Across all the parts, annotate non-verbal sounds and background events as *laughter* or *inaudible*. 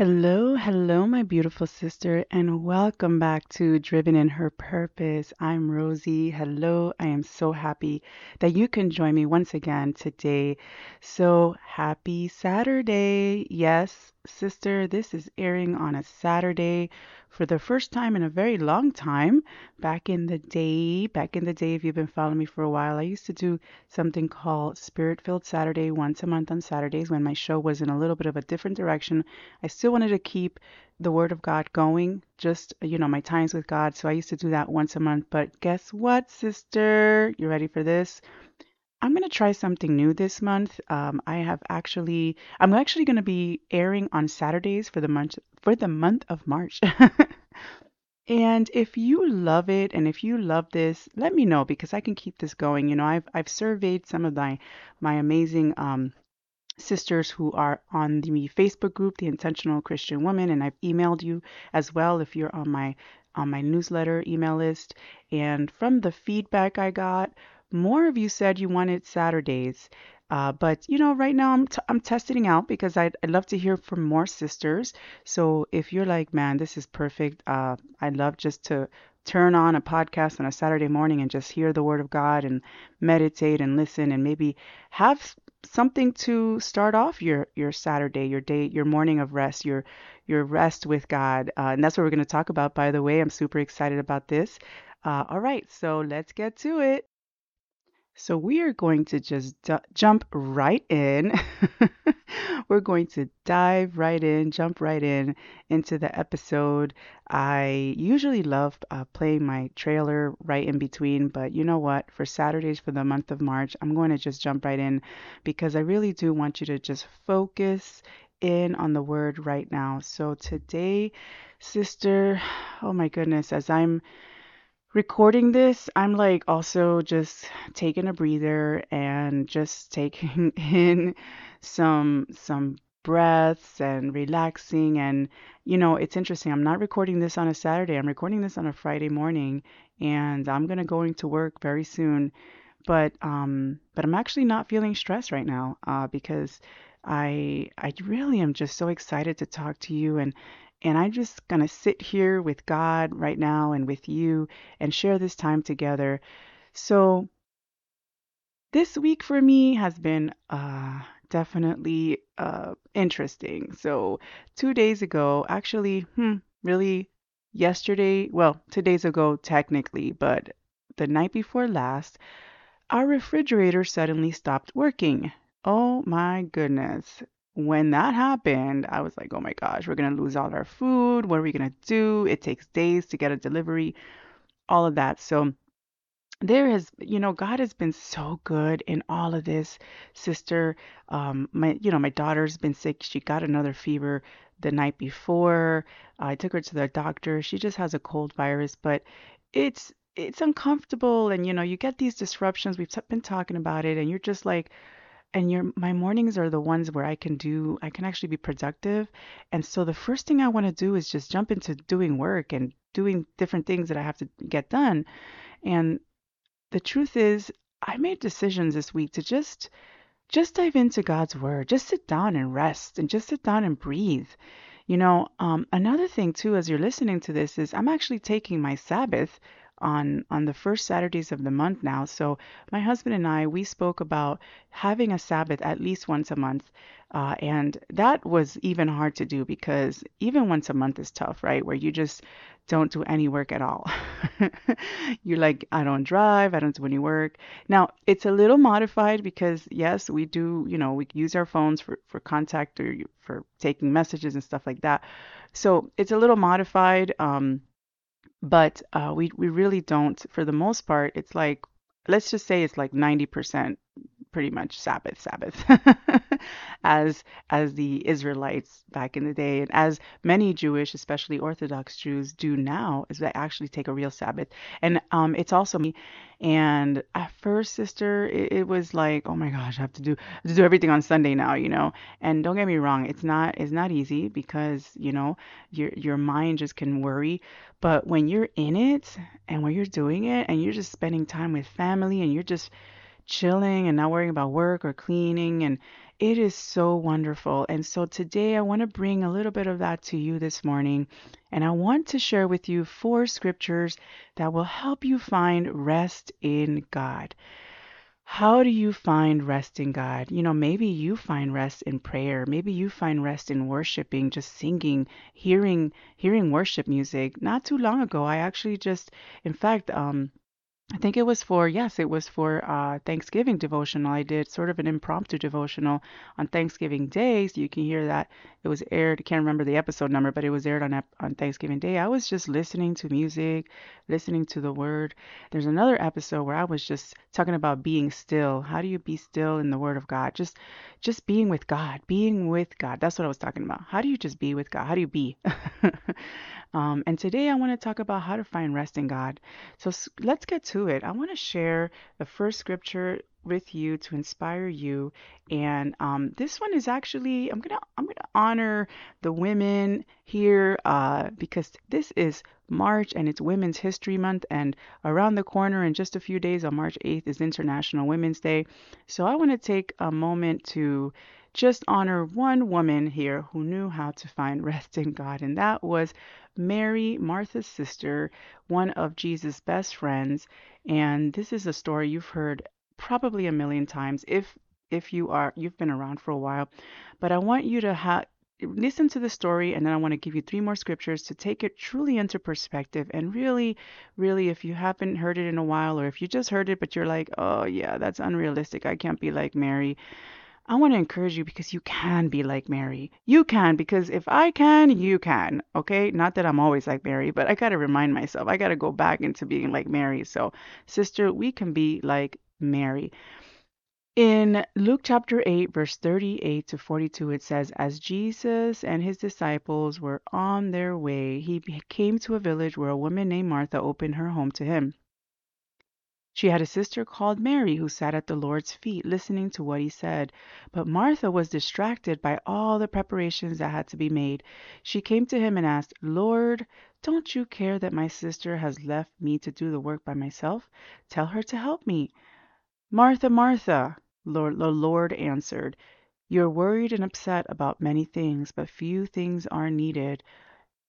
Hello, hello, my beautiful sister, and welcome back to Driven in Her Purpose. I'm Rosie. Hello, I am so happy that you can join me once again today. So happy Saturday. Yes, sister, this is airing on a Saturday for the first time in a very long time. Back in the day, back in the day, if you've been following me for a while, I used to do something called Spirit Filled Saturday once a month on Saturdays when my show was in a little bit of a different direction. I still wanted to keep the Word of God going, just, you know, my times with God. So I used to do that once a month. But guess what, sister? You ready for this? I'm going to try something new this month. Um, I have actually, I'm actually going to be airing on Saturdays for the month for the month of March. *laughs* And if you love it and if you love this, let me know because I can keep this going. You know, I've I've surveyed some of my my amazing um, sisters who are on the Facebook group, the Intentional Christian Woman, and I've emailed you as well if you're on my on my newsletter email list. And from the feedback I got, more of you said you wanted Saturdays. Uh, but you know, right now I'm t- I'm testing out because I'd, I'd love to hear from more sisters. So if you're like, man, this is perfect, uh, I'd love just to turn on a podcast on a Saturday morning and just hear the Word of God and meditate and listen and maybe have something to start off your your Saturday, your day, your morning of rest, your your rest with God. Uh, and that's what we're going to talk about. By the way, I'm super excited about this. Uh, all right, so let's get to it. So we are going to just jump right in. *laughs* We're going to dive right in, jump right in into the episode. I usually love uh, playing my trailer right in between, but you know what? For Saturdays for the month of March, I'm going to just jump right in because I really do want you to just focus in on the word right now. So today, sister, *sighs* oh my goodness, as I'm recording this, I'm like also just taking a breather and just *laughs* taking in some some breaths and relaxing and you know, it's interesting. I'm not recording this on a Saturday. I'm recording this on a Friday morning and I'm going to going to work very soon. But um but I'm actually not feeling stressed right now uh because I I really am just so excited to talk to you and and I'm just going to sit here with God right now and with you and share this time together. So, this week for me has been uh, definitely uh, interesting. So, two days ago, actually, hmm, really yesterday, well, two days ago, technically, but the night before last, our refrigerator suddenly stopped working. Oh my goodness when that happened, I was like, oh my gosh, we're going to lose all our food. What are we going to do? It takes days to get a delivery, all of that. So there has, you know, God has been so good in all of this, sister. Um, my, you know, my daughter's been sick. She got another fever the night before. I took her to the doctor. She just has a cold virus, but it's it's uncomfortable and you know you get these disruptions we've been talking about it and you're just like and your my mornings are the ones where I can do I can actually be productive. And so the first thing I want to do is just jump into doing work and doing different things that I have to get done. And the truth is I made decisions this week to just just dive into God's word. Just sit down and rest and just sit down and breathe. You know, um, another thing too, as you're listening to this, is I'm actually taking my Sabbath on on the first Saturdays of the month now. So my husband and I we spoke about having a Sabbath at least once a month, uh, and that was even hard to do because even once a month is tough, right? Where you just don't do any work at all. *laughs* You're like, I don't drive, I don't do any work. Now, it's a little modified because yes, we do, you know, we use our phones for, for contact or for taking messages and stuff like that. So it's a little modified. Um, but uh, we we really don't. For the most part, it's like let's just say it's like 90% pretty much Sabbath, Sabbath, *laughs* as as the Israelites back in the day, and as many Jewish, especially Orthodox Jews, do now, is they actually take a real Sabbath. And um, it's also me. And at first, sister, it, it was like, oh my gosh, I have to do have to do everything on Sunday now, you know. And don't get me wrong, it's not it's not easy because you know your your mind just can worry. But when you're in it and when you're doing it and you're just spending time with family and you're just chilling and not worrying about work or cleaning and It is so wonderful. And so today I want to bring a little bit of that to you this morning. And I want to share with you four scriptures that will help you find rest in God. How do you find rest in God? You know, maybe you find rest in prayer. Maybe you find rest in worshiping, just singing, hearing hearing worship music. Not too long ago, I actually just in fact, um I think it was for, yes, it was for uh, Thanksgiving devotional. I did sort of an impromptu devotional on Thanksgiving Day. So you can hear that it was aired. I can't remember the episode number, but it was aired on on Thanksgiving Day. I was just listening to music, listening to the word. There's another episode where I was just talking about being still. How do you be still in the word of God? Just just being with God, being with God. That's what I was talking about. How do you just be with God? How do you be? *laughs* um, and today I want to talk about how to find rest in God. So let's get to it. I want to share the first scripture with you to inspire you, and um, this one is actually I'm gonna I'm gonna honor the women here uh, because this is March and it's Women's History Month, and around the corner in just a few days on March 8th is International Women's Day. So I want to take a moment to just honor one woman here who knew how to find *laughs* rest in God, and that was Mary, Martha's sister, one of Jesus' best friends. And this is a story you've heard probably a million times if if you are you've been around for a while. But I want you to have listen to the story and then I want to give you three more scriptures to take it truly into perspective and really really if you haven't heard it in a while or if you just heard it but you're like oh yeah that's unrealistic I can't be like Mary I want to encourage you because you can be like Mary. You can because if I can, you can. Okay? Not that I'm always like Mary, but I got to remind myself. I got to go back into being like Mary. So, sister, we can be like Mary. In Luke chapter 8, verse 38 to 42, it says, As Jesus and his disciples were on their way, he came to a village where a woman named Martha opened her home to him. She had a sister called Mary who sat at the Lord's feet listening to what he said. But Martha was distracted by all the preparations that had to be made. She came to him and asked, Lord, don't you care that my sister has left me to do the work by myself? Tell her to help me. Martha, Martha, Lord, the Lord answered, You're worried and upset about many things, but few things are needed,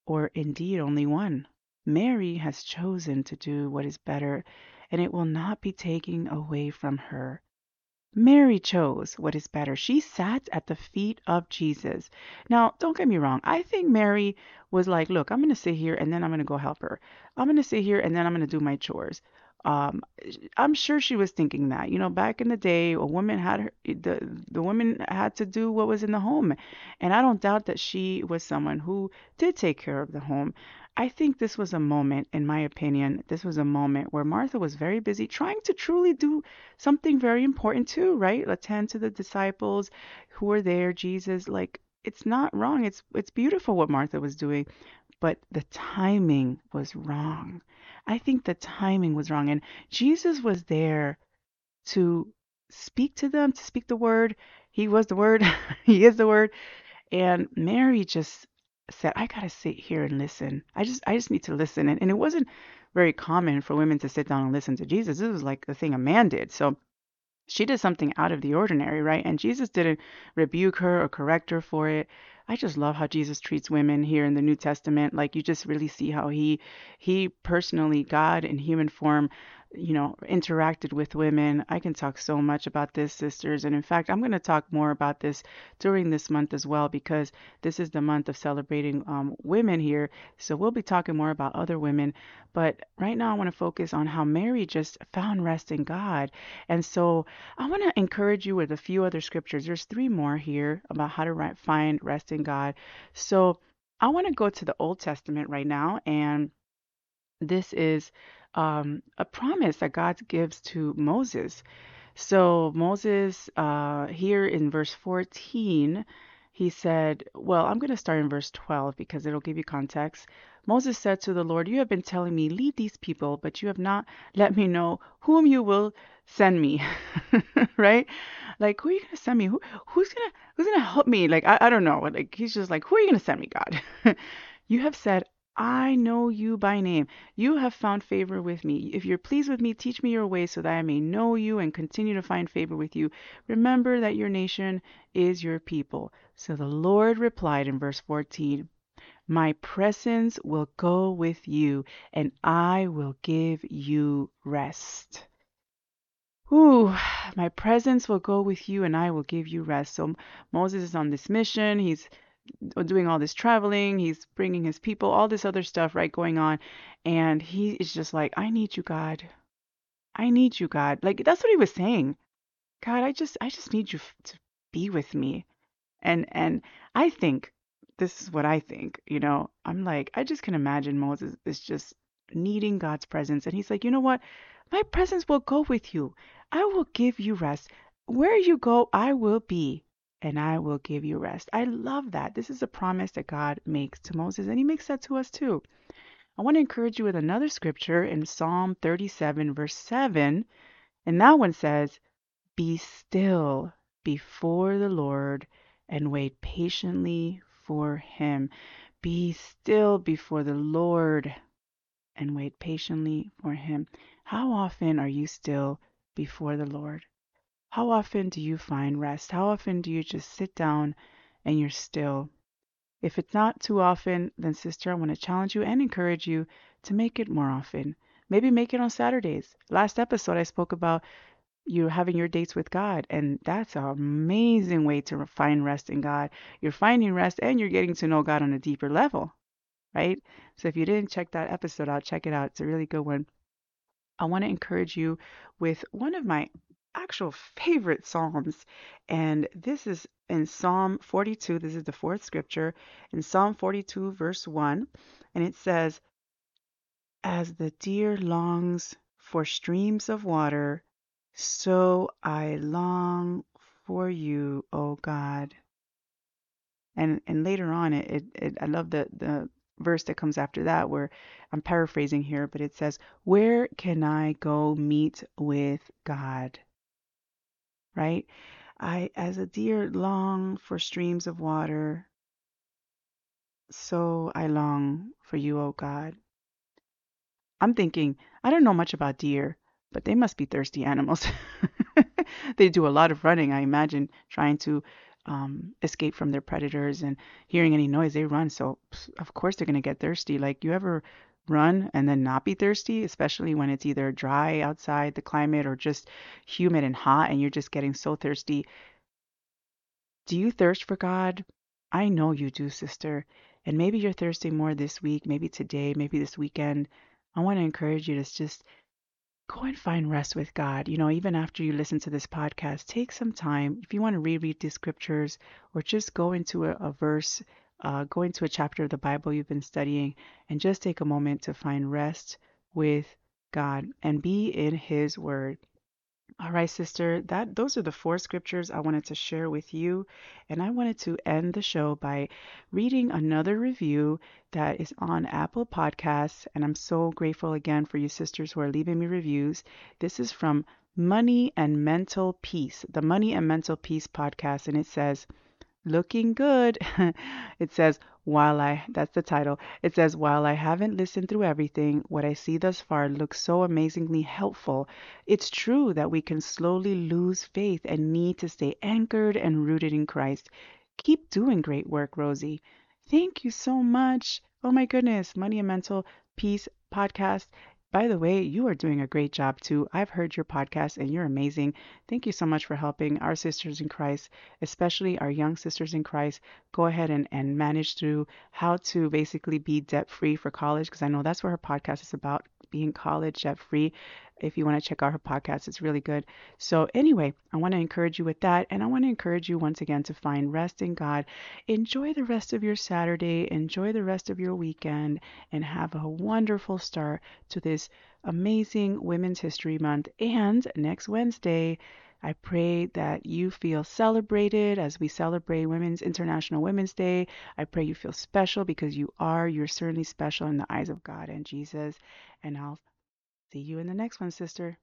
or indeed only one. Mary has chosen to do what is better and it will not be taken away from her. Mary chose what is better. She sat at the feet of Jesus. Now, don't get me wrong. I think Mary was like, look, I'm going to sit here and then I'm going to go help her. I'm going to sit here and then I'm going to do my chores. Um, I'm sure she was thinking that. You know, back in the day, a woman had her, the the woman had to do what was in the home, and I don't doubt that she was someone who did take care of the home. I think this was a moment, in my opinion, this was a moment where Martha was very busy trying to truly do something very important too, right? Attend to the disciples who were there, Jesus, like it's not wrong. It's it's beautiful what Martha was doing, but the timing was wrong. I think the timing was wrong and Jesus was there to speak to them, to speak the word. He was the word. *laughs* he is the word. And Mary just said, I gotta sit here and listen. I just I just need to listen. And, and it wasn't very common for women to sit down and listen to Jesus. This was like the thing a man did. So she did something out of the ordinary, right? And Jesus didn't rebuke her or correct her for it. I just love how Jesus treats women here in the New Testament. Like you just really see how he he personally, God in human form, you know, interacted with women. I can talk so much about this, sisters. And in fact, I'm going to talk more about this during this month as well, because this is the month of celebrating um, women here. So we'll be talking more about other women. But right now, I want to focus on how Mary just found rest in God. And so I want to encourage you with a few other scriptures. There's three more here about how to find rest in God. So I want to go to the Old Testament right now. And this is um, a promise that God gives to Moses. So Moses, uh, here in verse 14, he said, well, I'm going to start in verse 12 because it'll give you context. Moses said to the Lord, You have been telling me, lead these people, but you have not let me know whom you will send me. *laughs* right? Like, who are you going to send me? Who, who's going to who's gonna help me? Like, I, I don't know. Like, he's just like, Who are you going to send me, God? *laughs* you have said, I know you by name. You have found favor with me. If you're pleased with me, teach me your way so that I may know you and continue to find favor with you. Remember that your nation is your people. So the Lord replied in verse 14, My presence will go with you, and I will give you rest. Ooh, *sighs* my presence will go with you and I will give you rest. So Moses is on this mission. He's Uh, doing all this traveling. He's bringing his people, all this other stuff, right, going on. And he is just like, I need you, God. I need you, God. Like, that's what he was saying. God, I just, I just need you to be with me. And, and I think this is what I think, you know, I'm like, I just can imagine Moses is just needing God's presence. And he's like, you know what? My presence will go with you. I will give you rest. Where you go, I will be, and I will give you rest. I love that. This is a promise that God makes to Moses, and he makes that to us too. I want to encourage you with another scripture in Psalm 37, verse 7. And that one says, Be still before the Lord and wait patiently for him. Be still before the Lord and wait patiently for him. How often are you still before the Lord? How often do you find rest? How often do you just sit down and you're still? If it's not too often, then, sister, I want to challenge you and encourage you to make it more often. Maybe make it on Saturdays. Last episode, I spoke about you having your dates with God, and that's an amazing way to find rest in God. You're finding rest and you're getting to know God on a deeper level, right? So if you didn't check that episode out, check it out. It's a really good one. I want to encourage you with one of my actual favorite Psalms. And this is in Psalm 42. This is the fourth scripture in Psalm 42, verse 1. And it says, As the deer longs for streams of water, so I long for you, O God. And and later on, it, it, it I love the the verse that comes after that where I'm paraphrasing here, but it says, Where can I go meet with God? Right? I, as a deer, long for streams of water, so I long for you, O God. I'm thinking, I don't know much about deer, but they must be thirsty animals. *laughs* they do a lot of running, I imagine, trying to um, escape from their predators and hearing any noise, they run. So, of course, they're going to get thirsty. Like, you ever run and then not be thirsty, especially when it's either dry outside the climate or just humid and hot and you're just getting so thirsty? Do you thirst for God? I know you do, sister. And maybe you're thirsting more this week, maybe today, maybe this weekend. I want to encourage you to just go and find rest with God. You know, even after you listen to this podcast, take some time. If you want to reread these scriptures or just go into a, a verse, uh, go into a chapter of the Bible you've been studying, and just take a moment to find rest with God and be in His Word. All right, sister, that those are the four scriptures I wanted to share with you, and I wanted to end the show by reading another review that is on Apple Podcasts, and I'm so grateful again for you sisters who are leaving me reviews. This is from Money and Mental Peace, the Money and Mental Peace podcast, and it says, Looking good. *laughs* it says, while I, that's the title, it says, while I haven't listened through everything, what I see thus far looks so amazingly helpful. It's true that we can slowly lose faith and need to stay anchored and rooted in Christ. Keep doing great work, Rosie. Thank you so much. Oh my goodness. Money and Mental Peace podcast. By the way, you are doing a great job too. I've heard your podcast and you're amazing. Thank you so much for helping our sisters in Christ, especially our young sisters in Christ, go ahead and, and manage through how to basically be debt free for college, because I know that's what her podcast is about being college debt free. If you want to check out her podcast, it's really good. So, anyway, I want to encourage you with that. And I want to encourage you once again to find rest in God. Enjoy the rest of your Saturday, enjoy the rest of your weekend, and have a wonderful start to this amazing Women's History Month. And next Wednesday, I pray that you feel celebrated as we celebrate Women's International Women's Day. I pray you feel special because you are. You're certainly special in the eyes of God and Jesus. And I'll see you in the next one, sister.